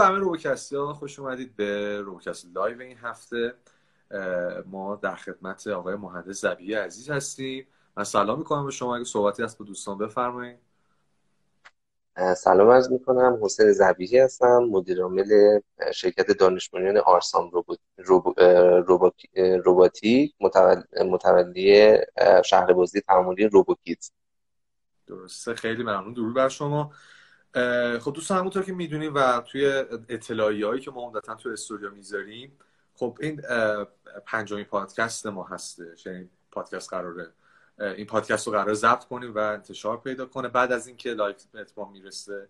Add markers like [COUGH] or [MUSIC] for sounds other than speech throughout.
به همه روبوکستی ها خوش اومدید به روبوکست live این هفته. ما در خدمت آقای مهندس ذبیحی عزیز هستیم. من سلام می‌کنم به شما. اگه صحبتی هست با دوستان بفرمایید. سلام عرض می‌کنم. حسین ذبیحی هستم. مدیر عامل شرکت دانشمندان آرسام روباتیک متولی شهر بازی تعاملی روبوکیدز. درسته. خیلی ممنون. درود بر شما. خب دوستان همونطور که می‌دونیم و توی اطلاعیه هایی که ما عمدتا توی استوری می‌ذاریم خب این پنجمین پادکست ما هستش. یعنی پادکست قراره این پادکست رو قرار ضبط کنیم و انتشار پیدا کنه. بعد از اینکه live اتمام می‌رسه.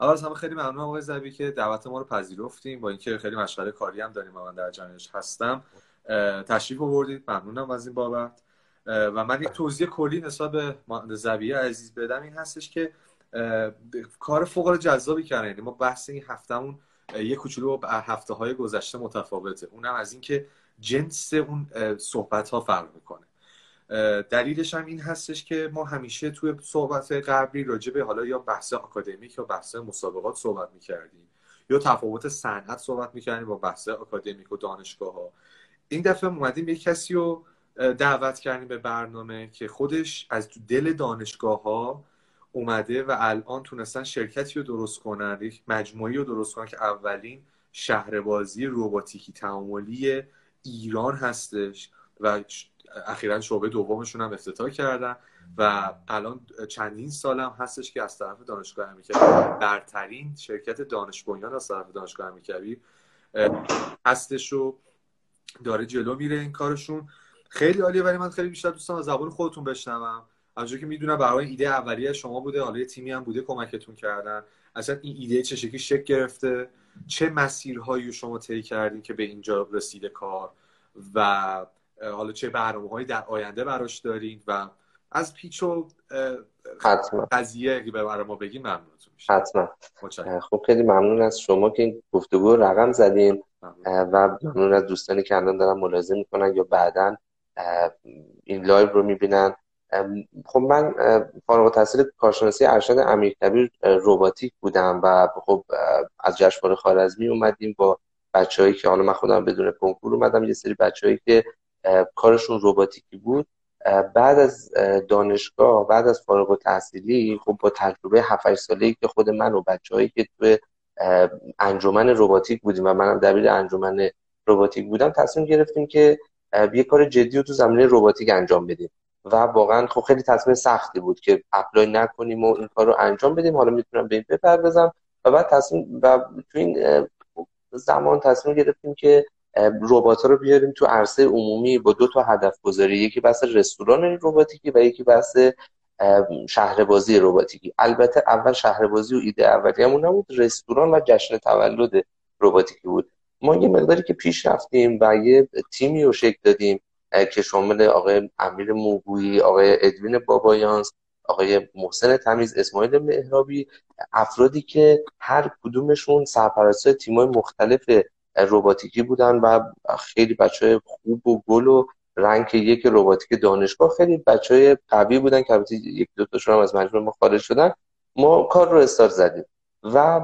اول از همه خیلی ممنونم آقای ذبیحی که دعوت ما رو پذیرفتید. با اینکه خیلی مشغله کاری هم دارید و من در جریانش هستم. تشریف آوردید. ممنونم از این بابت. و من یک توضیح کلی نسبت به زبیه عزیز بدم. این هستش که کار فوق العاده جذابی کردن. یعنی ما بحث این هفتهمون یه کوچولو با هفته های گذشته متفاوته. اونم از اینکه جنس اون صحبت ها فرق می‌کنه. دلیلش هم این هستش که ما همیشه توی صحبت قبلی راجع به حالا یا بحث آکادمیک یا بحث مسابقات صحبت می‌کردیم. یا تفاوت صنعت صحبت می‌کردیم با بحث آکادمیک و دانشگاه ها این دفعه اومدیم یک کسی رو دعوت کردیم به برنامه که خودش از دل دانشگاه ها اومده و الان تونستن شرکتی رو درست کنن یک مجموعی رو درست کنن که اولین شهربازی روباتیکی تعاملی ایران هستش و اخیرا شعبه دومشون هم افتتاح کردن و الان چندین سال هم هستش که از طرف دانشگاه امیرکبیر برترین شرکت دانش بنیان از طرف دانشگاه امیرکبیر هستش و داره جلو میره این کارشون. خیلی عالیه ولی من خیلی بیشتر دوستان از زبان خودتون بشنوم. از که می‌دونم برای ایده اولیه شما بوده حالا تیمی هم بوده کمکتون کردن. اصلا این ایده چه شکلی شکل گرفته؟ چه مسیرهایی شما طی کردین که به اینجا رسیده کار؟ و حالا چه برنامه در آینده براش دارین؟ و از پیچ و قضیه اگه برای ما بگین ممنونتون میشه حتما. خب خیلی ممنون از شما که این گفتگو رقم زدین. و ممنون از دوستانی که الان دارن ملاحظه می‌کنن یا بعدا این live رو می‌بینن. خب من فارغ التحصیل کارشناسی ارشد امیرکبیر روباتیک بودم و خب از جشنواره خوارزمی اومدیم با بچههایی که حالا من خودم بدون کنکور اومدم یه سری بچههایی که کارشون روباتیکی بود. بعد از دانشگاه بعد از فارغ التحصیلی خب با تجربه 7 ساله‌ای که خود من و بچههایی که توی انجمن روباتیک بودیم و منم دبیر انجمن روباتیک بودم تصمیم گرفتیم که یه کار جدی رو تو زمینه روباتیک انجام بدیم. و واقعا خب خیلی تصمیم سختی بود که اپلای نکنیم و این کار رو انجام بدیم. حالا می‌تونم به این بپردازم و بعد تصمیم و تو این زمان تصمیم گرفتیم که ربات رو بیاریم تو عرصه عمومی با دو تا هدف گذاری. یکی بحث رستوران روباتیکی و یکی بحث شهربازی روباتیکی البته اول شهربازی و ایده اولیه‌مون نبود. رستوران و جشن تولد روباتیکی بود. ما یه مقداری که پیش رفتیم و یه تیمی رو شکل دادیم. که شامل آقای امیر موگویی آقای ادوین بابایانس آقای محسن تمیز اسماعیل مهرابی افرادی که هر کدومشون سرپرست تیمای مختلف روباتیکی بودن و خیلی بچه خوب و گل و رنگ یک روباتیک دانشگاه خیلی بچه های قوی بودن که البته یک دو تاشون هم از مجموعه ما خارج شدن. ما کار رو استارت زدیم و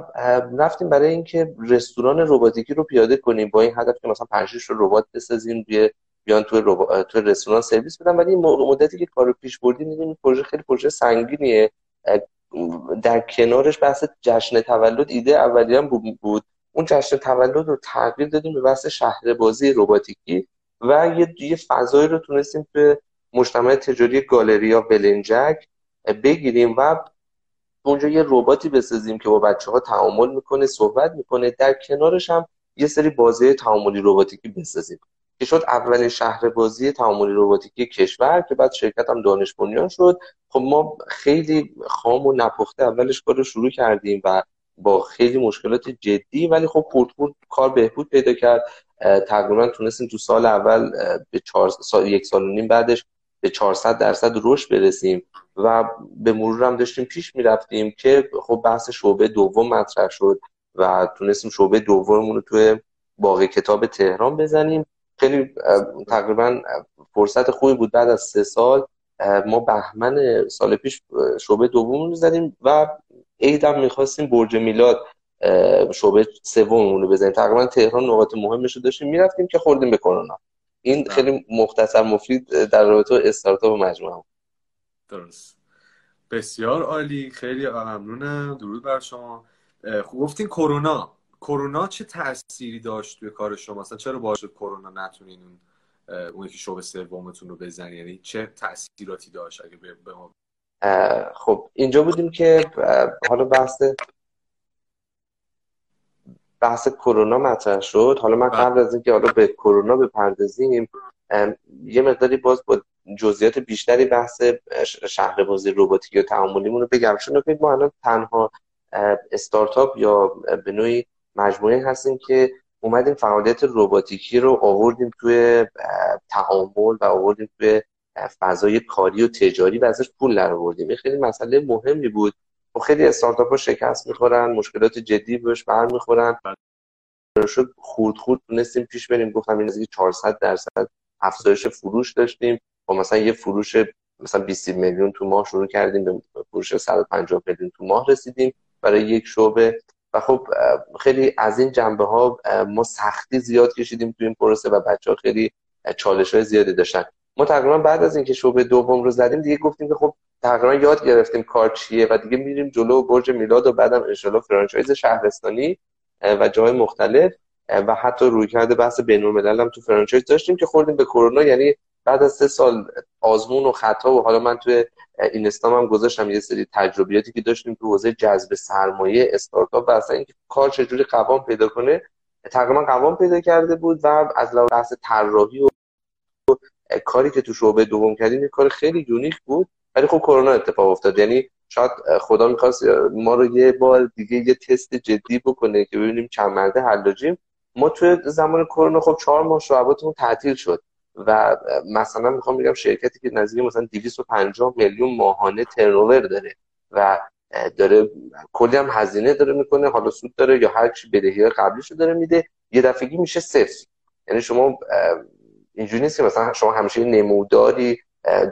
رفتیم برای اینکه رستوران روباتیکی رو پیاده کنیم با این هدف که مثلا 5 رو ربات بسازیم روی بیان توی, رب... توی رستوران سرویس بدن ولی این مدتی که کارو پیش بردیم دیدیم این پروژه خیلی پروژه سنگینیه. در کنارش بحث جشن تولد ایده اولی هم بود اون جشن تولد رو تغییر دادیم به بحث شهر بازی رباتیکی و یه یه فضایی رو تونستیم توی مجتمع تجاری گالریا بلنجک بگیریم و اونجا یه رباتی بسازیم که با بچه ها تعامل می‌کنه صحبت می‌کنه. در کنارش هم یه سری بازی تعاملی رباتیکی بسازیم. که شد اولین شهر بازی تعاملی رباتیکی کشور که بعد شرکت هم دانش بنیان شد. خب ما خیلی خام و نپخته اولش کار رو شروع کردیم و با خیلی مشکلات جدی ولی خب پورت کار بهبود پیدا کرد. تقریبا تونستیم تو سال اول به چهار سال یک سال و نیم بعدش به 400 درصد رشد برسیم و به مرور هم داشتیم پیش می‌رفتیم که خب بحث شعبه دوم مطرح شد و تونستیم شعبه دوممون رو توی باقی کتاب تهران بزنیم. خیلی تقریبا فرصت خوبی بود بعد از سه سال ما بهمن سال پیش شعبه دوم رو زدیم و عیدم می‌خواستیم برج میلاد شعبه سوم رو بزنیم. تقریبا تهران نقاط مهمش رو داشتیم می‌رفتیم که خوردیم به کرونا. این بله. خیلی مختصر مفید در رابطه استارتاپ مجموعه درست. بسیار عالی. خیلی ممنونم. درود بر شما. خوب گفتین کرونا. کرونا چه تأثیری داشت توی کار شما؟ مثلا چرا باعث کرونا نتونین اون اون یکی شعبه سومتون رو بزنی یعنی چه تاثیراتی داشت اگه به ما خب اینجا بودیم که حالا بحث بحث کرونا مطرح شد. حالا من قبل از اینکه حالا به کرونا بپردازیم یه مقداری باز با جزئیات بیشتری بحث شهر بازی روباتیک و تعاملیمون رو بگم. چون ما الان تنها استارتاپ یا به نوعی مجموعه هستیم که اومدیم فعالیت روباتیکی رو آوردیم توی تعامل و آوردیم توی فضای کاری و تجاری و ازش پول در آوردیم. خیلی مسئله مهمی بود. و خیلی استارتاپ شکست می‌خورن مشکلات جدی بهش برمیخورن. شد خورد خورد تونستیم پیش بریم. گفتم این نزدیک 400 درصد افزایش فروش داشتیم. با مثلا یه فروش مثلا 20 میلیون تو ماه شروع کردیم به فروش 150 میلیون تو ماه رسیدیم. برای یک شعبه و خب خیلی از این جنبه ها ما سختی زیاد کشیدیم تو این پروسه و بچه ها خیلی چالش های زیادی داشتن. ما تقریبا بعد از اینکه شعبه دوم رو زدیم دیگه گفتیم که خب تقریبا یاد گرفتیم کار چیه و دیگه میریم جلو برج میلاد و بعدم انشالله franchise شهرستانی و جای مختلف و حتی رویکرد بحث بین‌الملل هم تو franchise داشتیم که خوردیم به کرونا یعنی بعد از سه سال آزمون و خطا و حالا من توی اینستام هم گذاشتم یه سری تجربیاتی که داشتیم تو حوزه جذب سرمایه استارتاپ و اصلا اینکه کار چجوری قوام پیدا کنه تقریبا قوام پیدا کرده بود و از لحاظ طراحی و کاری که تو شعبه دوم کردیم یه کار خیلی یونیک بود. ولی خب کرونا اتفاق افتاد. یعنی شاید خدا می‌خواست ما رو یه بار دیگه یه تست جدی بکنه که ببینیم چند مرده حلاجیم ما توی زمان کرونا خب چهار ماه شعباتمون تعطیل شد. و مثلا می‌خوام بگم شرکتی که نزدیک مثلا 250 میلیون ماهانه ترنوور داره و داره کلی هم هزینه داره می‌کنه حالا سود داره یا هر چی بدهی قبلیشو داره میده یه دفعگی میشه صفر. یعنی شما اینجوری نیست که مثلا شما همیشه نموداری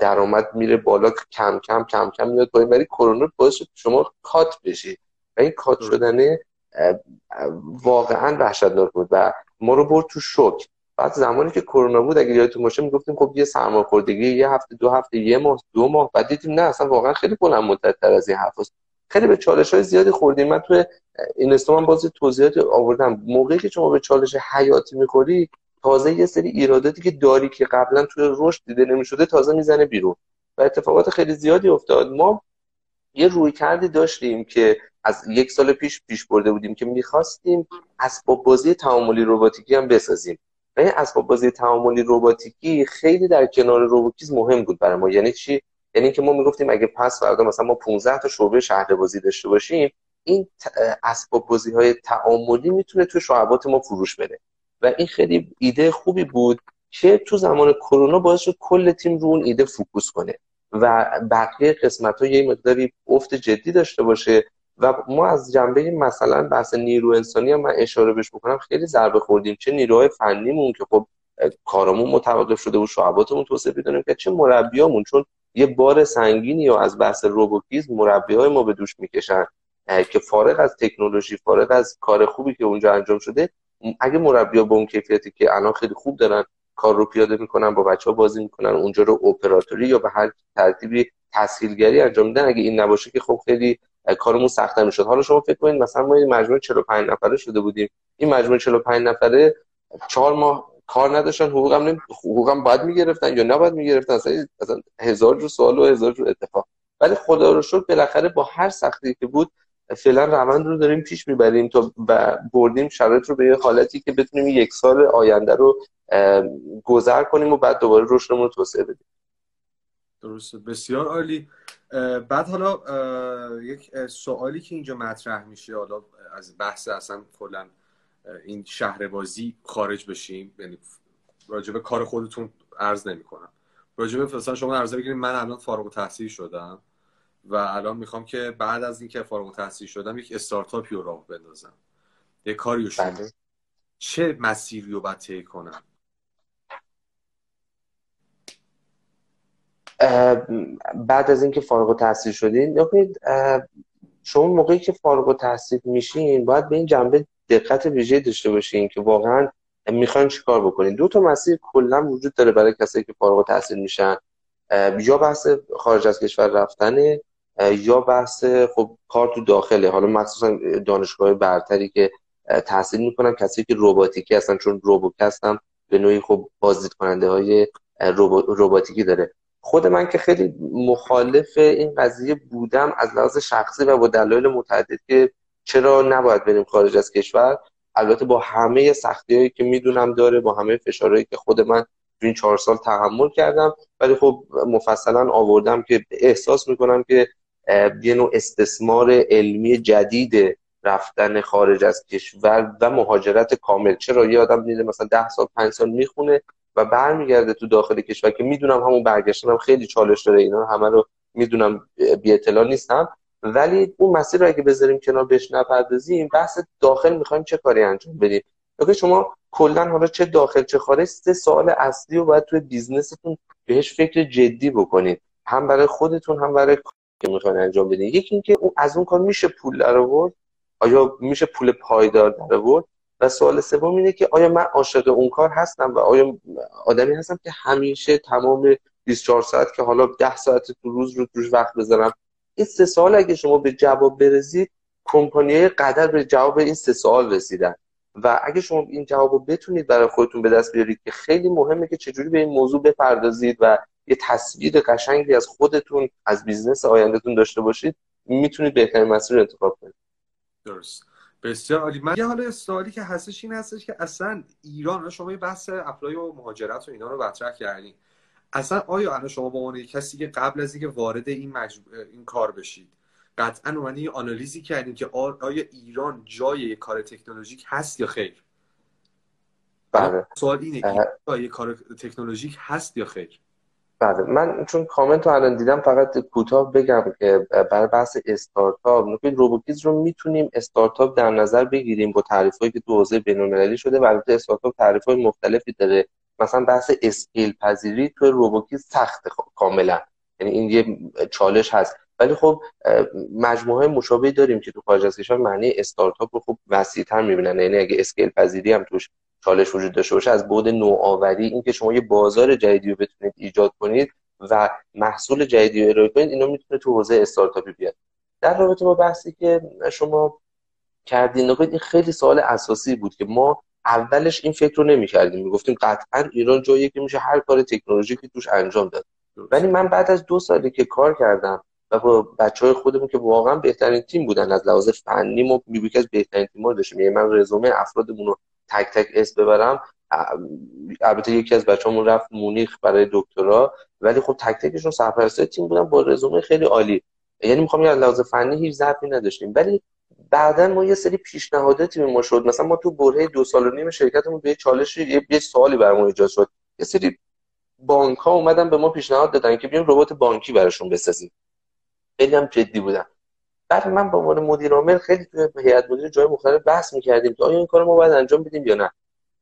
درآمد میره بالا کم کم کم کم میاد پایین ولی کرونا باعث شما کات بشی. و این کات شدنه واقعا وحشتناک بود و ما رو برد تو شوک. بعد زمانی که کرونا بود اگه یادتون باشه می‌گفتیم خب یه سرمایه‌خوردگی یه هفته دو هفته یه ماه دو ماه. بعد دیدیم نه اصلا واقعا خیلی بلند مدت تر از این حرف خیلی به چالش های زیادی خوردیم. من توی این استوان باز توضیحات آوردم. موقعی که شما به چالش حیاتی می‌خوری تازه یه سری ایراداتی که داری که قبلا توی رشد دیده نمی‌شده تازه می‌زنه بیرون. و اتفاقات خیلی زیادی افتاد. ما یه روی کردی داشتیم که از یک سال پیش پیش برده بودیم که می‌خواستیم اسباب بازی تعاملی رباتیکی هم بسازیم. و این اسباب بازی تعاملی رباتیکی خیلی در کنار روبوکیز مهم بود برای ما. یعنی چی؟ یعنی که ما می‌گفتیم اگه پس فردا مثلا ما 15 تا شعبه شهر بازی داشته باشیم این اسباب بازی های تعاملی می‌تونه تو شعبات ما فروش بده. و این خیلی ایده خوبی بود که تو زمان کرونا باعث شد کل تیم رو اون ایده فوکوس کنه و بقیه قسمت ها یه مقداری افت جدی داشته باشه و ما از جنبه مثلا بحث نیرو انسانی هم من اشاره بهش بکنم خیلی ضربه خوردیم. چه نیروهای فنیمون که خب کارمون متوقف شده و شعباتمون توسعه پیدا که چه مربیامون. چون یه بار سنگینی و از بحث روبوتیزم مربیای ما به دوش می‌کشن که فارغ از تکنولوژی فارغ از کار خوبی که اونجا انجام شده اگه مربیا با اون کیفیتی که الان خیلی خوب دارن کار رو پیاده می‌کنن با بچه ها بازی می‌کنن اونجا رو اپراتوری یا به هر ترتیبی تسهیلگری انجام میدن اگه این نباشه که خب خیلی کارمون سخت‌تر می‌شد. حالا شما فکر کنید مثلا ما این مجموعه 45 نفره شده بودیم. این مجموعه 45 نفره چهار ماه کار نداشتن حقوقم نمی... حقوقم باید می‌گرفتن یا نباید می‌گرفتن؟ اصلا هزار جو سوال و هزار جو اتفاق. ولی خدا رو شکر بالاخره با هر سختی که بود فعلا روند رو داریم پیش می‌بریم تا بردیم شرایط رو به یه حالتی که بتونیم یک سال آینده رو گذر کنیم و بعد دوباره رشدمون رو توسعه بدیم. درسته بسیار عالی. بعد حالا یک سوالی که اینجا مطرح میشه حالا از بحث اصلا کلا این شهر بازی خارج بشیم یعنی راجبه کار خودتون عرض نمی کنم راجبه مثلا شما عرض بگیریم من الان فارغ تحصیل شدم و الان می‌خوام که بعد از اینکه فارغ تحصیل شدم یک استارتاپی رو راه بندازم. یه کاری رو بله. چه مسیری رو باید طی کنم؟ بعد از اینکه فارغ التحصیل شدین ببینید شما موقعی که فارغ التحصیل میشین باید به این جنبه دقت ویژه داشته باشین که واقعا می‌خواین چیکار بکنین. دو تا مسیر کلا وجود داره برای کسایی که فارغ التحصیل میشن. یا بحث خارج از کشور رفتنه یا بحث خب کار تو داخله. حالا مخصوصا دانشگاه برتری که تحصیل می‌کنن کسی که رباتیکی هستن چون روبوک هستن به نوعی خب بازدید کننده های رباتیکی داره. خود من که خیلی مخالف این قضیه بودم از لحاظ شخصی و با دلایل متعدد که چرا نباید بریم خارج از کشور البته با همه سختی هایی که می‌دونم داره با همه فشارهایی که خود من تو این چهار سال تحمل کردم ولی خب مفصلا آوردم که احساس می‌کنم که یه نوع استثمار علمی جدید رفتن خارج از کشور و مهاجرت کامل. چرا؟ یه آدم میره مثلا ده سال پنج سال می‌خونه و برمیگرده تو داخل کشور که می‌دونم همون برگشتن هم خیلی چالش داره اینا. همه رو می‌دونم بی اطلاع نیستم. ولی اون مسیر رو اگه بذاریم کنار بهش نپردازیم بحث داخل می‌خوایم چه کاری انجام بدیم؟ اگه شما کلا حالا چه داخل چه خارج سه سوال اصلی رو باید توی بیزنستون بهش فکر جدی بکنید. هم برای خودتون هم برای که می‌خواین انجام بدین. یکی اینکه اون از اون کار میشه پول در آورد؟ آیا میشه پول پایدار در آورد؟ و سوال سوم اینه که آیا من عاشق اون کار هستم و آیا آدمی هستم که همیشه تمام 24 ساعت که حالا 10 ساعت تو روز رو توش وقت بذارم؟ این سه سوال اگه شما به جواب برسید کمپانی قدر به جواب این سه سوال رسیدن. و اگه شما این جواب رو بتونید برای خودتون به دست بیارید که خیلی مهمه که چجوری به این موضوع بپردازید و یه تصویر قشنگی از خودتون از business آیندهتون داشته باشید می‌تونید بهترین مسیر رو انتخاب کنید. درست. بسیار عالی. من یه حالا سوالی که هستش این هستش که اصلا ایران شما یه بحث اپلای و مهاجرت و اینا رو مطرح کردین. اصلا آیا الان شما به عنوان کسی که قبل از اینکه وارد این این کار بشید قطعا اومدین یه آنالیزی کردین که آیا ایران جای یه کار تکنولوژیک هست یا خیر؟ بله. سوال اینه یه کار تکنولوژیک هست یا خیر؟ بله من چون کامنت رو الان دیدم فقط کوتاه بگم که برای بحث استارتاپ نکته روبوکیدز رو می‌تونیم استارتاپ در نظر بگیریم با تعریفایی که تو حوزه بین‌المللی شده و البته استارتاپ تعریفای مختلفی داره. مثلا بحث scale پذیری تو روبوکیدز سخت کاملا. یعنی این یه چالش هست. ولی خب مجموعه مشابهی داریم که تو خارج از کشور معنی استارتاپ رو خب وسیع‌تر می‌بینن. یعنی اگه scale پذیری هم توش چالش وجود داشته باشه از بود نوآوری اینکه شما یه بازار جدیدی رو بتونید ایجاد کنید و محصول جدیدی رو ارائه کنید اینا می‌تونه تو حوزه استارتاپی بیاد. در رابطه با بحثی که شما کردین نگاه این خیلی سوال اساسی بود که ما اولش این فکر رو نمی کردیم می گفتیم قطعا ایران جایی که میشه هر کار تکنولوژیکی توش انجام داد. ولی من بعد از دو سالی که کار کردم و با بچه های خودمون که واقعا بهترین تیم بودن از لحاظ فنی ما میگه از بهترین تیم داشتیم. یعنی من رزومه افرادمون رو تک تک اسم ببرم. البته یکی از بچه‌مون رفت مونیخ برای دکترا ولی خب تک تکشون سرپرست تیم بودن با رزومه خیلی عالی. یعنی می‌خوام یه لحاظ فنی هیچ ضعفی نداشتیم. ولی بعدا ما یه سری پیشنهاداتی به ما شد. مثلا ما تو برهه دو سال و نیم شرکتمون به چالش یه, یه سوالی برامون ایجاد شد. یه سری بانک ها اومدن به ما پیشنهاد دادن که بیایم ربات بانکی براشون بسازیم. خیلی هم جدی بودن. بعد من به عنوان مدیر عامل خیلی توی هیئت مدیره جای مختلف بحث می‌کردیم که آیا این کار ما باید انجام بدیم یا نه.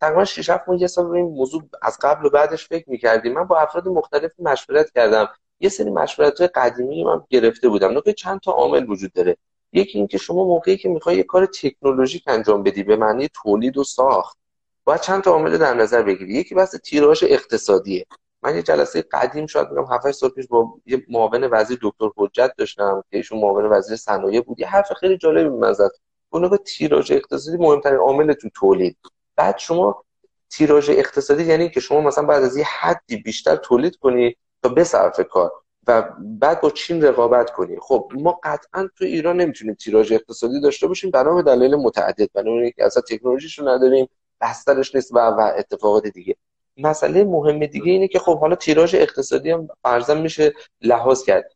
تقریبا 6 7 ماه یه سال روی این موضوع از قبل و بعدش فکر می‌کردیم. من با افراد مختلف مشورت کردم. یه سری مشورت های قدیمی من گرفته بودم. نکته چند تا عامل وجود داره. یکی اینکه شما موقعی که می‌خوای یه کار تکنولوژیک انجام بدی به معنی تولید و ساخت باید چند تا عامل در نظر بگیری. یکی بحث تیراژ اقتصادیه. من یه جلسه قدیم شاید بگم 7 سال پیش با یه معاون وزیر دکتر حجت داشتم که ایشون معاون وزیر صنایع بود. یه حرف خیلی جالبی من زد اون تیراژ اقتصادی مهمترین عامل تو تولید. بعد شما تیراژ اقتصادی یعنی که شما مثلا بعد از یه حدی بیشتر تولید کنی تا بصرف کار و بعد با چین رقابت کنی. خب ما قطعا تو ایران نمی‌تونیم تیراژ اقتصادی داشته باشیم بنا به دلایل متعدد. بنا اینکه اصلا تکنولوژیشو نداریم بسترش نیست و, و اتفاقات دیگه. مسئله مهم دیگه اینه که خب حالا تیراژ اقتصادی هم فرضاً میشه لحاظ کرد.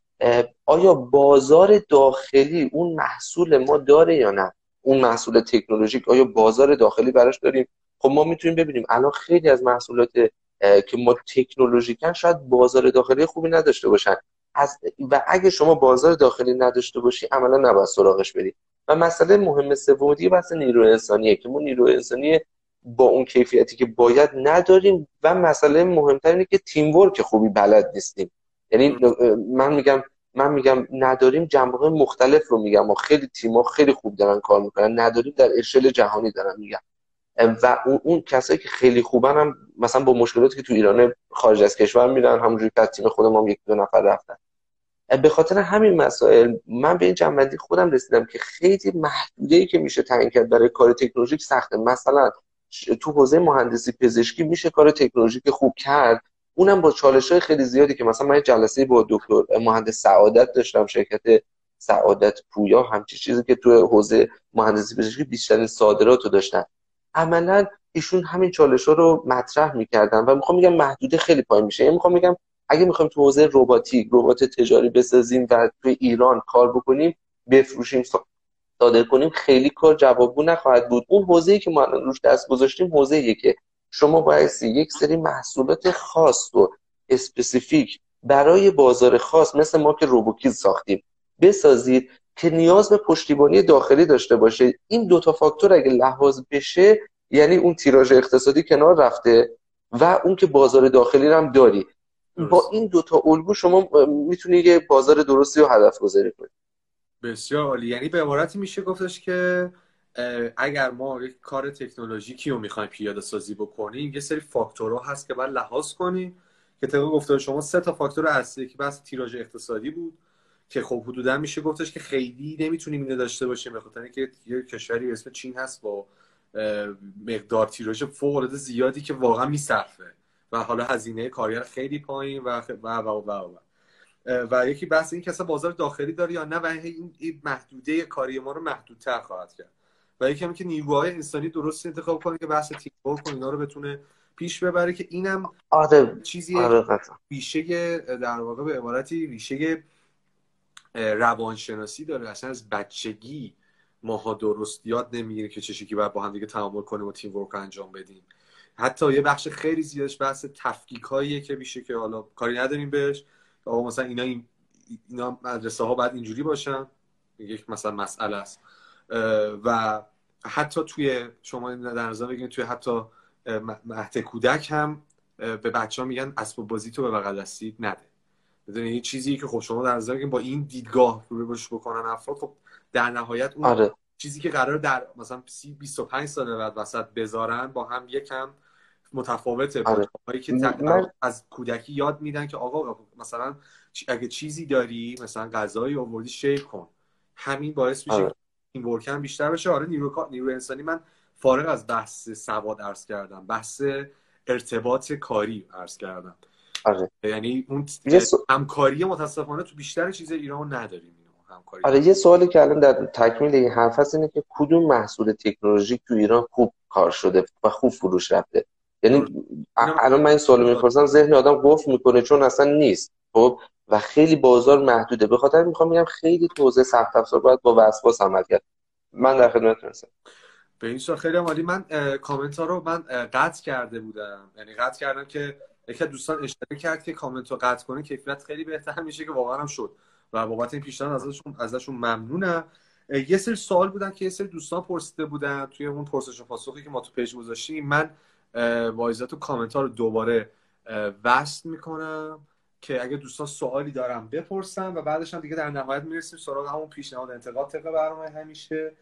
آیا بازار داخلی اون محصول ما داره یا نه؟ اون محصول تکنولوژیک آیا بازار داخلی براش داریم؟ خب ما می‌تونیم ببینیم. الان خیلی از محصولات که ما تکنولوژیکن شاید بازار داخلی خوبی نداشته باشن. از و اگه شما بازار داخلی نداشته باشی عملا نباید سراغش بری. و مسئله مهم سوم دیگه بحث نیرو انسانیه که ما نیرو انسانی با اون کیفیتی که باید نداریم و مسئله مهمتر اینه که تیم ورک خوبی بلد نیستیم. یعنی من میگم من میگم نداریم جنبه مختلف رو میگم و خیلی تیما خیلی خوب دارن کار می‌کنن. نداریم در اشل جهانی دارن میگم. و اون, اون کسایی که خیلی خوبن هم مثلا با مشکلاتی که تو ایران خارج از کشور میرن همونجوری که از تیم خودم هم یک دو نفر رفتن. به خاطر همین مسائل من به این جنبندی خودم رسیدم که خیلی محدوده ای که میشه تعیین کرد برای کار تکنولوژیک سخته. مثلا تو حوزه مهندسی پزشکی میشه کار تکنولوژیک خوب کرد. اونم با چالش های خیلی زیادی که مثلا من جلسه با دکتر مهندس سعادت داشتم شرکت سعادت پویا همچی چیزی که تو حوزه مهندسی پزشکی بیشترین صادرات رو داشتن. عملا ایشون همین چالش ها رو مطرح می‌کردن و می‌خوام میگم محدوده خیلی پایین میشه. یعنی می‌خوام میگم اگه می‌خوایم تو حوزه رباتیک ربات تجاری بسازیم و توی ایران کار بکنیم بفروشیم صادر کنیم خیلی کار جوابگو نخواهد بود. اون حوزه‌ای که ما الان روش دست گذاشتیم حوزه‌ایه که شما باید یک سری محصولات خاص و specific برای بازار خاص مثل ما که روبوکیدز ساختیم بسازید که نیاز به پشتیبانی داخلی داشته باشه. این دوتا فاکتور اگه لحاظ بشه یعنی اون تیراژ اقتصادی کنار رفته و اون که بازار داخلی رو هم داری. با این دوتا الگو شما می‌تونی یه بازار درستی رو هدف گذاری کنید بسیار عالی یعنی به عبارتی میشه گفتش که اگر ما یک کار تکنولوژیکی رو می‌خوایم پیاده سازی بکنیم یه سری فاکتورها هست که باید لحاظ کنیم که طبق گفته شما سه تا فاکتور اصلی که بحث تیراژ اقتصادی بود که خب حدودا میشه گفتش که خیلی نمی‌تونیم اینو داشته باشیم به خاطر اینکه یه کشوری اسم چین هست با مقدار تیراژ فوق العاده زیادی که واقعا میصرفه و حالا هزینه کارگر خیلی پایین و و و و, و. و یکی بحث این که بازار داخلی داره یا نه و این محدوده کاری ما رو محدودتر خواهد کرد. و یکی هم که نیروهای انسانی درست انتخاب کنه که بحث تیم ورک اینا رو بتونه پیش ببره که اینم آره چیزی آره ریشه در واقع به عبارتی ریشه روانشناسی داره. اصلا از بچگی ماها درست یاد نمی‌گیره که چه باید با هم دیگه تعامل کنیم و تیم ورک انجام بدیم. حتی یه بخش خیلی زیادش بحث تفکیک هاییه که میشه که حالا کاری نداریم بهش. آقا مثلا اینا این اینا مدرسه ها باید اینجوری باشن. یک مثلا مسئله است. و حتی توی شما در نظر بگیرید توی حتی مهد کودک هم به بچه ها میگن اسباب بازی تو به بغل دستی نده. می‌دونی؟ این چیزی که خب شما در نظر با این دیدگاه رو بش بکنن افراد خب در نهایت اون آره. چیزی که قرار در مثلا 25 سال بعد وسط بذارن با هم یکم متفاوته. آره. که من... از کودکی یاد میدن که آقا مثلا اگه چیزی داری مثلا غذایی آوردی شیر کن. همین باعث میشه آره. این ورکن بیشتر بشه. آره نیرو, نیرو انسانی من فارغ از بحث سواد عرض کردم. بحث ارتباط کاری عرض کردم. آره. یعنی اون همکاری متاسفانه تو بیشتر چیز ایران نداریم همکاری. آره یه سوالی که الان در تکمیل این حرف هست اینه که کدوم محصول تکنولوژیک تو ایران خوب کار شده و خوب فروش رفته؟ یعنی الان من این سوالو می‌پرسم ذهن آدم گفت می‌کنه چون اصلا نیست. خب؟ و خیلی بازار محدوده. به خاطر می‌خوام میگم خیلی توزیع سخت افزار باید با وسواس عمل کرد. من در خدمتتون هستم. به این خیلی عالی. من کامنت ها رو من قطع کرده بودم. یعنی قطع کردم که یکی دوستان اشاره کرد که کامنت رو قطع کنه کیفیت خیلی بهتر میشه که واقعا هم شد. و بابت این پیشنهاد ازشون ازشون ممنونم. یه سری سوال بودن که یه سری دوستان پرسیده بودن. توی اون پرسش و پاسخی که ما تو پیج گذاشتیم من وایزات و کامنت ها رو دوباره وصل می‌کنم که اگه دوستان سوالی دارم بپرسم و بعدش هم دیگه در نهایت می‌رسیم سراغ همون پیشنهاد انتقاد طبق برنامه همیشه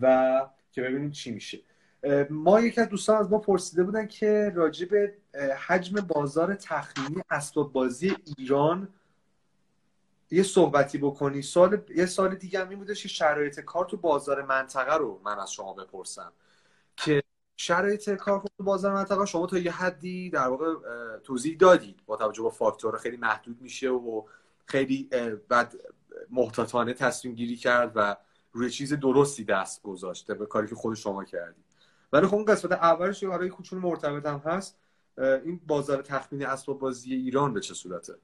و که ببینیم چی میشه. ما یکی از دوستان از ما پرسیده بودن که راجع به حجم بازار تخمینی اسباب بازی ایران یه صحبتی بکنی. سال یه سال دیگه هم این بودش که شرایط کار تو بازار منطقه رو من از شما بپرسم که شرایط کار بازار منطقه شما تا یه حدی در واقع توضیح دادید با توجه به فاکتور خیلی محدود میشه و خیلی بعد محتاطانه تصمیم گیری کرد و روی چیز درستی دست گذاشته به کاری که خود شما کردید. ولی خب اون قسمت اولش یه آره کوچولو مرتبط هم هست. این بازار تخمین اسباب بازی ایران به چه صورته؟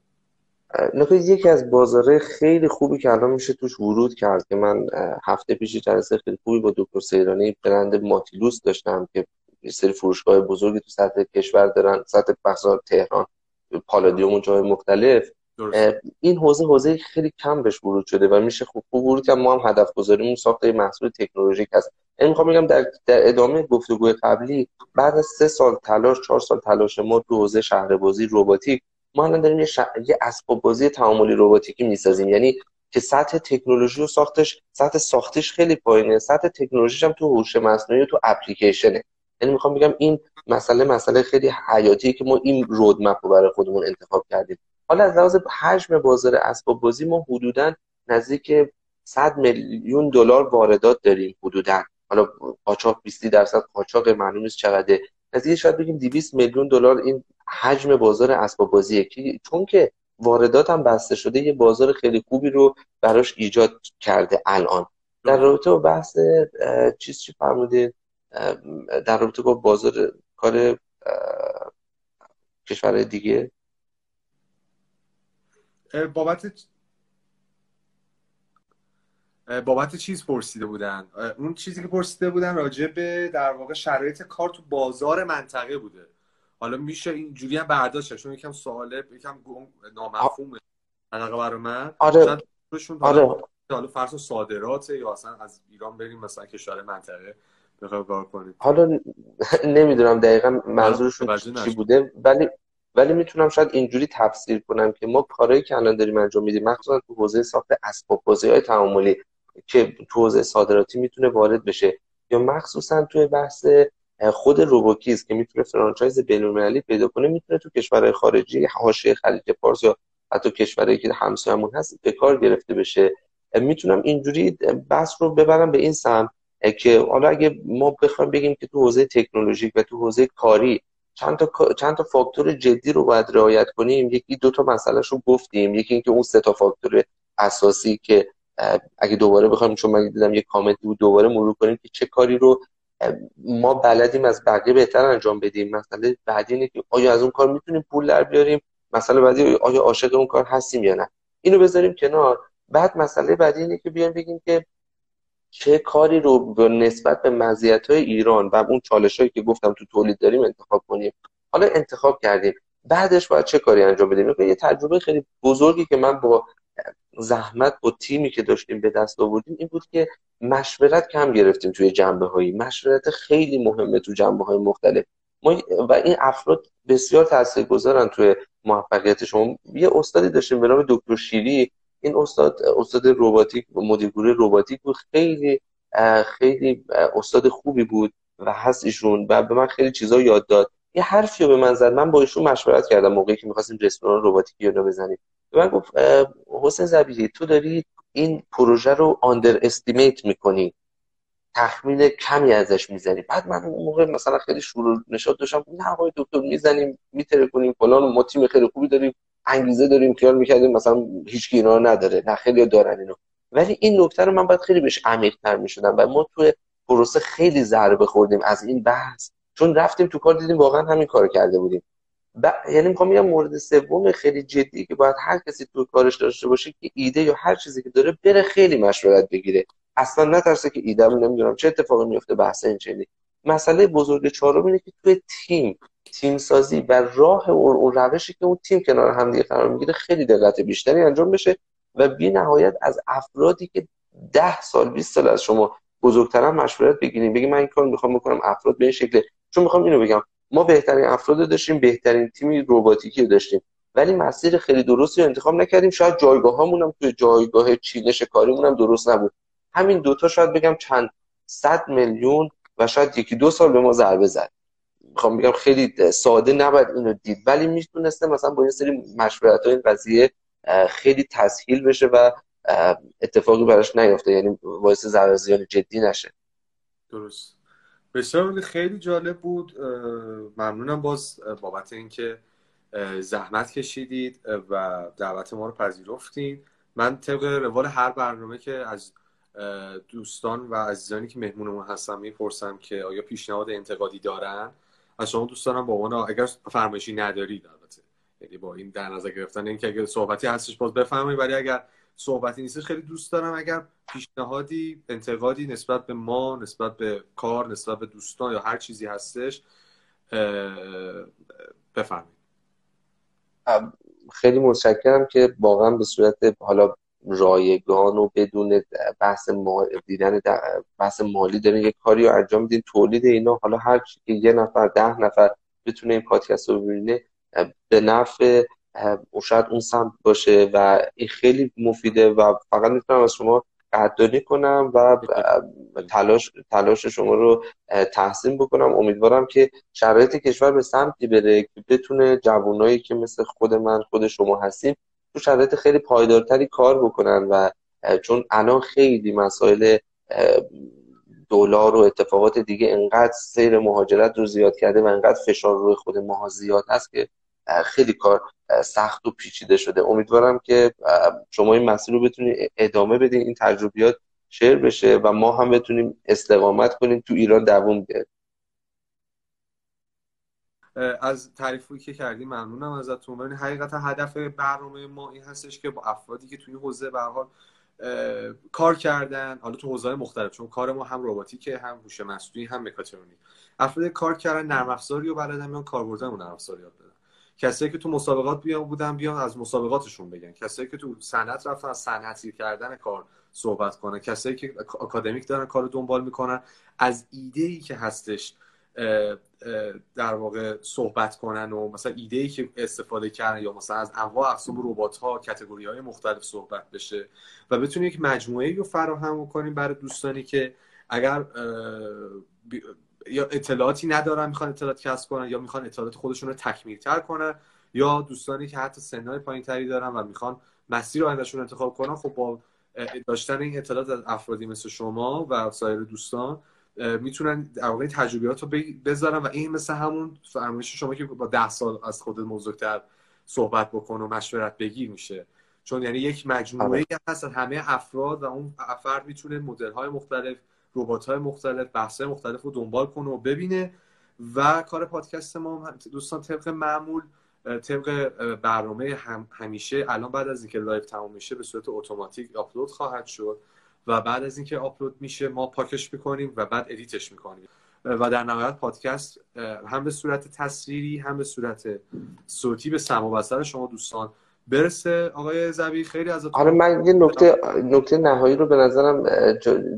نکته یکی از بازاره خیلی خوبی که الان میشه توش ورود کرد که من هفته پیشی جلسه خیلی خوبی با دکتر سیرانی برند ماتیلوس داشتم که سری فروشگاه بزرگی تو سطح کشور دارن سطح بخصار تهران پالادیوم و جای مختلف. این حوزه حوزه خیلی کم بهش ورود شده و میشه خوب خوب ورود که ما هم هدف گذاریمون ساخت محصول تکنولوژیک هست. این می‌خوام بگم در, در ادامه گفتگوی قبلی بعد از سه سال تلاش چهار سال تلاش ما تو حوزه شهر بازی روباتیک ما الان داریم یه, ش... یه اسباب بازی تعاملی رباتیکی می‌سازیم. یعنی که سطح تکنولوژی و ساختش سطح ساختش خیلی پایینه. سطح تکنولوژیش هم تو هوش مصنوعی و تو اپلیکیشنه. یعنی می‌خوام بگم این مسئله مسئله خیلی حیاتیه که ما این رودمپ رو برای خودمون انتخاب کردیم. حالا از لحاظ حجم بازار اسباب بازی ما حدودا نزدیک 100 میلیون دلار واردات داریم حدودا. حالا قاچاق 20 درصد قاچاق معلوم نیست چقدره. نزدیک شاید بگیم 200 میلیون دلار این حجم بازار اسباب بازیه چون که واردات هم بسته شده یه بازار خیلی خوبی رو براش ایجاد کرده الان. در رابطه با بحث چیز چی فرمودید در رابطه با بازار کار کشورهای دیگه؟ بابت بابت چیز پرسیده بودن. اون چیزی که پرسیده بودن راجع به در واقع شرایط کار تو بازار منطقه بوده. حالا میشه اینجوری هم برداشت چون یکم سواله یکم نامفهومه حداقل برای من. آره. آره. حالا فرض صادرات یا اصلا از ایران بریم مثلا کشور منطقه کار کنیم. حالا [LAUGHS] نمی‌دونم دقیقا منظورشون چی بوده. ولی ولی می‌تونم شاید اینجوری تفسیر کنم که ما کارهایی که الان داریم انجام میدیم مخصوصا تو حوزه ساخت اسباب بازی های تعاملی که تو حوزه صادراتی می‌تونه وارد بشه یا مخصوصا توی بحث خود روبوکیز که می‌تونه فرانچایز بین‌المللی پیدا کنه می‌تونه تو کشورهای خارجی حاشیه خلیج فارس یا حتی کشورهایی که همسایه‌مون هست به کار گرفته بشه. می‌تونم اینجوری بحث رو ببرم به این سمت که حالا اگه ما بخوایم بگیم که تو حوزه تکنولوژیک و تو حوزه کاری چند تا چند تا فاکتور جدی رو باید رعایت کنیم. یکی دو تا مسئله رو گفتیم. یکی اینکه اون سه تا فاکتور اساسی که اگه دوباره بخوایم چون من دیدم یه کامنت بود دوباره مرور کنیم که چه کاری رو ما بلدیم از بقیه بهتر انجام بدیم. مسئله بعدی اینه که آیا از اون کار می‌تونیم پول در بیاریم؟ مسئله بعدی آیا عاشق اون کار هستیم یا نه؟ اینو بذاریم کنار. بعد مسئله بعدی اینه که بیایم بگیم که چه کاری رو به نسبت به مزیت های ایران و اون چالش هایی که گفتم تو تولید داریم انتخاب کنیم. حالا انتخاب کردیم. بعدش باید چه کاری انجام بدیم؟ یه تجربه خیلی بزرگی که من با زحمت با تیمی که داشتیم به دست آوردیم این بود که مشورت کم گرفتیم توی جنبه هایی مشورت خیلی مهمه تو جنبه های مختلف. ما و این افراد بسیار تاثیرگذارن توی موفقیت شما. یه استادی داشتیم به نام دکتر شیری. این استاد استاد رباتیک مدیر گروه رباتیک بود. خیلی خیلی استاد خوبی بود و هست ایشون و به من خیلی چیزا یاد داد. یه حرفی رو به من زد. من با ایشون مشورت کردم موقعی که می‌خواستیم رستوران رباتیکی رو بزنیم. به من گفت حسین زبیری تو داری این پروژه رو آندر استیمیت می‌کنی. تخمین کمی ازش می‌زنی. بعد من اون موقع مثلا خیلی شروع نشاد داشتم. نه آقای دکتر می‌زنیم میتره کنیم فلان ما تیم خیلی خوبی داریم. انگیزه داریم خیال می‌کردیم مثلا هیچ اینا نداره. نه خیلی دارن اینو. ولی این نکته رو من باید خیلی بهش عمیق‌تر می‌شدم و ما تو پروسه خیلی ضربه خوردیم. از این بحث چون رفتیم تو کار دیدیم واقعا همین کار کرده بودیم. ب... یعنی می‌خوام بگم مورد سوم خیلی جدی که باید هر کسی تو کارش داشته باشه که ایده یا هر چیزی که داره بره خیلی مشورت بگیره. اصلا نترسه که ایده رو نمی‌دونم چه اتفاقی میفته بحث این چنین. مسئله بزرگ چهارم اینه که توی تیم تیم سازی و راه اون روشی که اون تیم کنار هم دیگه قرار می‌گیره خیلی دقت بیشتری انجام بشه و بی نهایت از افرادی که ده سال 20 سال از شما بزرگترم مشورت بگیریم. بگیم من این کار می‌خوام بکنم افراد به این شکل چون می‌خوام اینو بگم ما بهترین افراد داشتیم بهترین تیمی رباتیکی داشتیم. ولی مسیر خیلی درستی رو انتخاب نکردیم. شاید جایگاه هم توی جایگاه چینش کاریمون هم درست نبود. همین دوتا شاید بگم چند صد میلیون و شاید یکی دو سال به ما ضربه زد. می‌خوام بگم خیلی ساده نباید اینو دید. ولی می‌تونسته مثلا با یه سری مشورت این قضیه خیلی تسهیل بشه و اتفاقی براش نیفته یعنی باعث ضرر جدی نشه. درست. بسیار خیلی جالب بود. ممنونم باز بابت اینکه زحمت کشیدید و دعوت ما رو پذیرفتین. من طبق روال هر برنامه که از دوستان و عزیزانی که مهمونمون هستم می‌پرسم که آیا پیشنهاد انتقادی دارن از شما دوستانم با عنوان اگر فرمایشی ندارید البته. یعنی با این در نظر گرفتن اینکه اگر صحبتی هستش باز بفرمایید ولی اگر صحبتی نیستش خیلی دوست دارم اگر پیشنهادی انتقادی نسبت به ما نسبت به کار نسبت به دوستان یا هر چیزی هستش بفرمایید. خیلی متشکرم که واقعا به صورت حالا رایگان و بدون بحث دیدن بحث مالی دارین یه کاری رو انجام میدین. تولید اینا حالا هر که یه نفر ده نفر بتونه این پادکست رو ببینه به نفع شاید اون سمت باشه و این خیلی مفیده و فقط می‌تونم از شما قدردانی کنم و تلاش تلاش شما رو تحسین بکنم. امیدوارم که شرایط کشور به سمتی بره که بتونه جوانایی که مثل خود من خود شما هستیم تو شرایط خیلی پایدارتری کار بکنن و چون الان خیلی مسائل دلار و اتفاقات دیگه انقدر سیر مهاجرت رو زیاد کرده و انقدر فشار روی خود ماها زیاد هست که خیلی کار سخت و پیچیده شده. امیدوارم که شما این مسیر رو بتونید ادامه بدین این تجربیات شیر بشه و ما هم بتونیم استقامت کنیم تو ایران دووم بیاد از تعریفی که کردی ممنونم ازتون. ولی حقیقتا هدف برنامه ما این هستش که با افرادی که توی حوزه به حال کار کردن حالا تو حوزه مختلف چون کار ما هم رباتیکه هم هوش مصنوعی هم مکاترونیک. افراد کار کردن نرم افزاری رو بلدن میان کاربردن اون نرم افزار یاد کسایی که تو مسابقات بیان بودن بیان از مسابقاتشون بگن. کسایی که تو صنعت رفتن از صنعتی کردن کار صحبت کنن. کسایی که اکادمیک دارن کار دنبال می‌کنن. از ایده ای که هستش در واقع صحبت کنن و مثلا ایده ای که استفاده کردن یا مثلا از انواع اقسام ربات ها کاتگوری های مختلف صحبت بشه و بتونیم یک مجموعه رو فراهم کنیم برای دوستانی که اگر یا اطلاعاتی ندارن می‌خوان اطلاعات کسب کنن یا می‌خوان اطلاعات خودشون رو تکمیل تر کنن یا دوستانی که حتی سنهای پایین تری دارن و می‌خوان مسیر آیندهشون انتخاب کنن خب با داشتن این اطلاعات از افرادی مثل شما و سایر دوستان می‌تونن در واقع تجربیات رو بذارن و این مثل همون فرمایش شما که با ده سال از خود موضوعتر صحبت بکن و مشورت بگیر میشه چون یعنی یک مجموعه آره. هست همه افراد و اون فرد می‌تونه مدل های مختلف ربات های مختلف بحث های مختلف رو دنبال کنه و ببینه. و کار پادکست ما دوستان طبق معمول طبق برنامه هم همیشه الان بعد از اینکه live تموم میشه به صورت اتوماتیک آپلود خواهد شد و بعد از اینکه آپلود میشه ما پاکش می‌کنیم و بعد edit ش می‌کنیم. و در نهایت پادکست هم به صورت تصویری هم به صورت صوتی به سم و شما دوستان برسه آقای زبی خیلی از حالا من یه نکته نکته نهایی رو به نظرم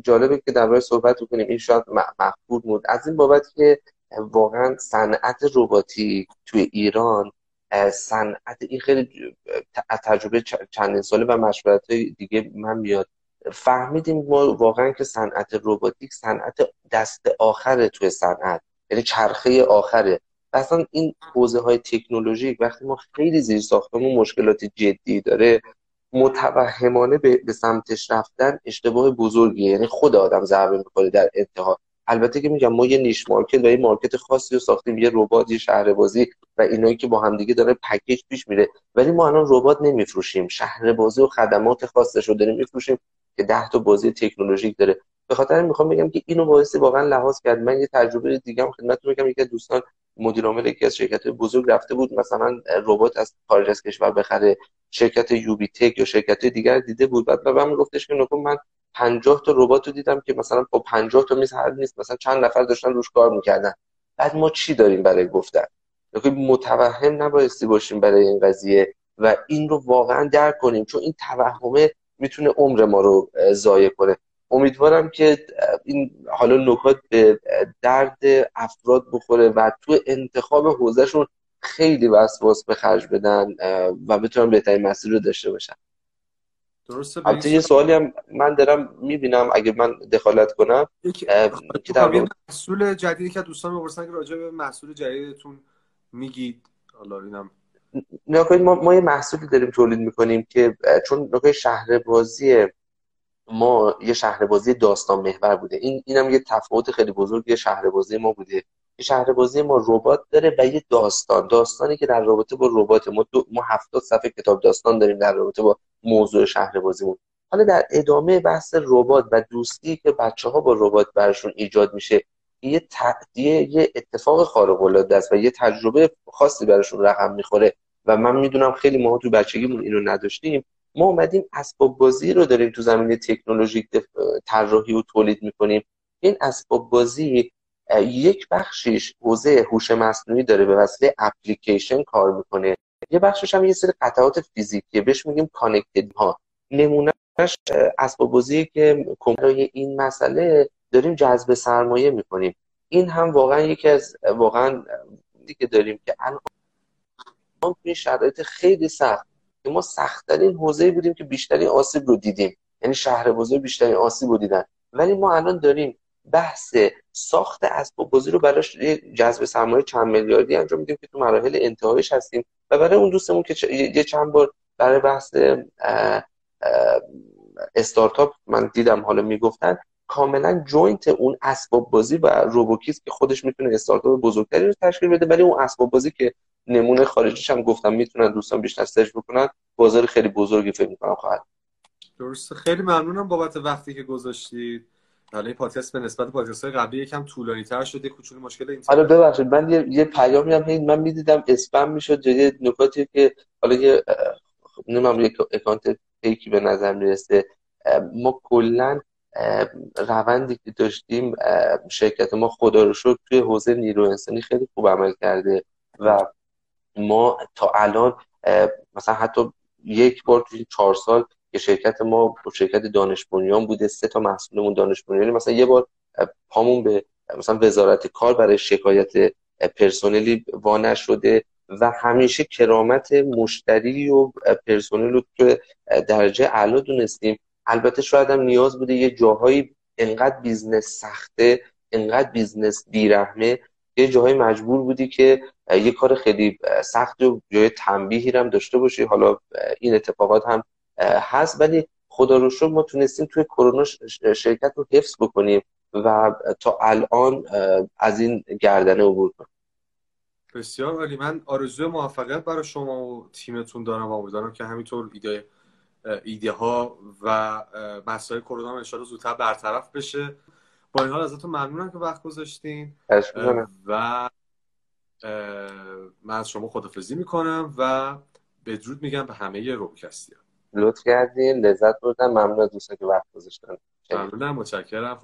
جالبه که درباره صحبت کنیم این شاید مخبول بود. از این بابت که واقعا صنعت رباتیک توی ایران صنعت این خیلی تجربه چندین ساله و مشورت های دیگه من میاد. فهمیدیم ما واقعا که صنعت رباتیک صنعت دست آخره توی صنعت. یعنی چرخه آخره. اصلا این حوزه های تکنولوژیک وقتی ما خیلی زیر ساختمون مشکلات جدی داره متوهمانه به سمتش رفتن اشتباه بزرگیه. یعنی خود آدم ضربه می‌خوره در انتها. البته که میگم ما یه نیش مارکت و یه مارکت خاصی رو ساختیم یه ربات یه شهربازی و اینایی که با همدیگه داره پکیج پیش میره. ولی ما الان ربات نمیفروشیم. شهربازی و خدمات خاصش رو داریم میفروشیم که ده تا بازی تکنولوژیک داره. به خاطر می‌خوام بگم که اینو باعث واقعا لحاظ کرد. من یه تجربه دیگه هم خدمتتون میگم. یکی دوستان مدیر عامل یکی از شرکت بزرگ رفته بود. مثلا ربات از خارج از کشور بخره شرکت یوبی تک یا شرکت دیگر دیده بود. بعد به من گفتش که نکن من 50 تا ربات رو دیدم که مثلا با 50 تا میز هر نیست مثلا چند نفر داشتن روش کار می‌کردن. بعد ما چی داریم برای گفتن؟ متوهم نبایستی باشیم برای این قضیه و این رو واقعا درک کنیم چون این توهمه می‌تونه عمر ما رو ضایع کنه. امیدوارم که این حالا نکات به درد افراد بخوره و تو انتخاب حوزهشون خیلی وسواس به خرج بدن و بتونن بهترین مسیر رو داشته باشن. درسته البته یه سوالی هم من دارم می‌بینم اگه من دخالت کنم که در محصول جدیدی که دوستان می‌پرسن که راجع به محصول جدیدتون میگید. حالا اینم ما, ما یه محصولی داریم تولید می‌کنیم که چون نکای شهر بازی ما یه شهر بازی داستان محور بوده. این اینم یه تفاوت خیلی بزرگی شهر بازی ما بوده. شهر بازی ما ربات داره و یه داستان. داستانی که در رابطه با ربات ما دو ما هفتاد صفحه کتاب داستان داریم در رابطه با موضوع شهر بازیمون حالا در ادامه بحث ربات و دوستی که بچه ها با ربات برشون ایجاد میشه یه یه اتفاق خارق العاده است و یه تجربه خاصی براشون رقم می‌خوره. و من می‌دونم خیلی ما تو بچگیمون اینو نداشتیم. ما اومدیم اسباب بازی رو داریم تو زمینه تکنولوژیک طراحی و تولید می‌کنیم. این اسباب بازی یک بخشیش حوزه هوش مصنوعی داره به وسیله اپلیکیشن کار می‌کنه. یه بخشش هم یه سری قطعات فیزیکیه. بهش میگیم کانکتد ها نمونهش اسباب بازی که برای این مسئله داریم جذب سرمایه می‌کنیم. این هم واقعا یکی از واقعا دیگه داریم که الان توی شرایط خیلی سخت که ما سختترین حوزه بودیم که بیشترین آسیب رو دیدیم. یعنی شهر بازی بیشترین آسیب رو دیدن. ولی ما الان داریم بحث ساخت اسباب بازی رو براش جذب سرمایه چند میلیاردی انجام میدیم که تو مراحل انتهایش هستیم. و برای اون دوستمون که یه چند بار برای بحث استارتاپ من دیدم حالا می‌گفتن کاملا joint اون اسباب بازی و روبوکیدز که خودش می‌تونه استارتاپ بزرگتری رو تشکیل بده ولی اون اسباب بازی که نمونه خارجیش هم گفتم می‌تونن دوستان بیشتر سرچ بکنن. بازار خیلی بزرگی فکر می‌کنم خواهد. درسته. خیلی ممنونم بابت وقتی که گذاشتید. حالا این پادکست به نسبت پادکست های قبلی یکم طولانی تر شده کوچولو مشکل این حالا ببخشید. من یه, یه پیامی هم هی من می‌دیدم اسپم می‌شد یه نکاتی که حالا یه نمی‌دونم یک اکانت پیکی به نظر می‌رسه. ما کلا روندی که داشتیم شرکت ما خدا رو شد توی حوزه نیرو انسانی خیلی خوب عمل کرده و ما تا الان مثلا حتی یک بار توی چهار سال که شرکت ما شرکت دانش بنیان بوده سه تا محصولمون دانش بنیانی مثلا یه بار پامون به مثلا وزارت کار برای شکایت پرسنلی وا شده و همیشه کرامت مشتری و پرسنل رو تو درجه اعلا دونستیم. البته شاید هم نیاز بوده یه جاهایی انقدر business سخته انقدر business بیرحمه یه جاهای مجبور بودی که یه کار خیلی سخت و جای تنبیهی هم داشته باشی. حالا این اتفاقات هم هست ولی خدا رو شکر ما تونستیم توی کرونا شرکت رو حفظ بکنیم و تا الان از این گردنه عبور کنیم. بسیار عالی. من آرزوی موفقیت برای شما و تیمتون دارم و امیدوارم که همینطور ایده ایده ها و مسائل کرونا ان زودتر برطرف بشه. با این حال ازتون ممنونم که وقت گذاشتین. و من از شما خدافزی می‌کنم و بدرود میگم به همه روبکستی لطف کردین لذت بردم ممنون دوستان که وقت گذاشتن. ممنونم. متشکرم.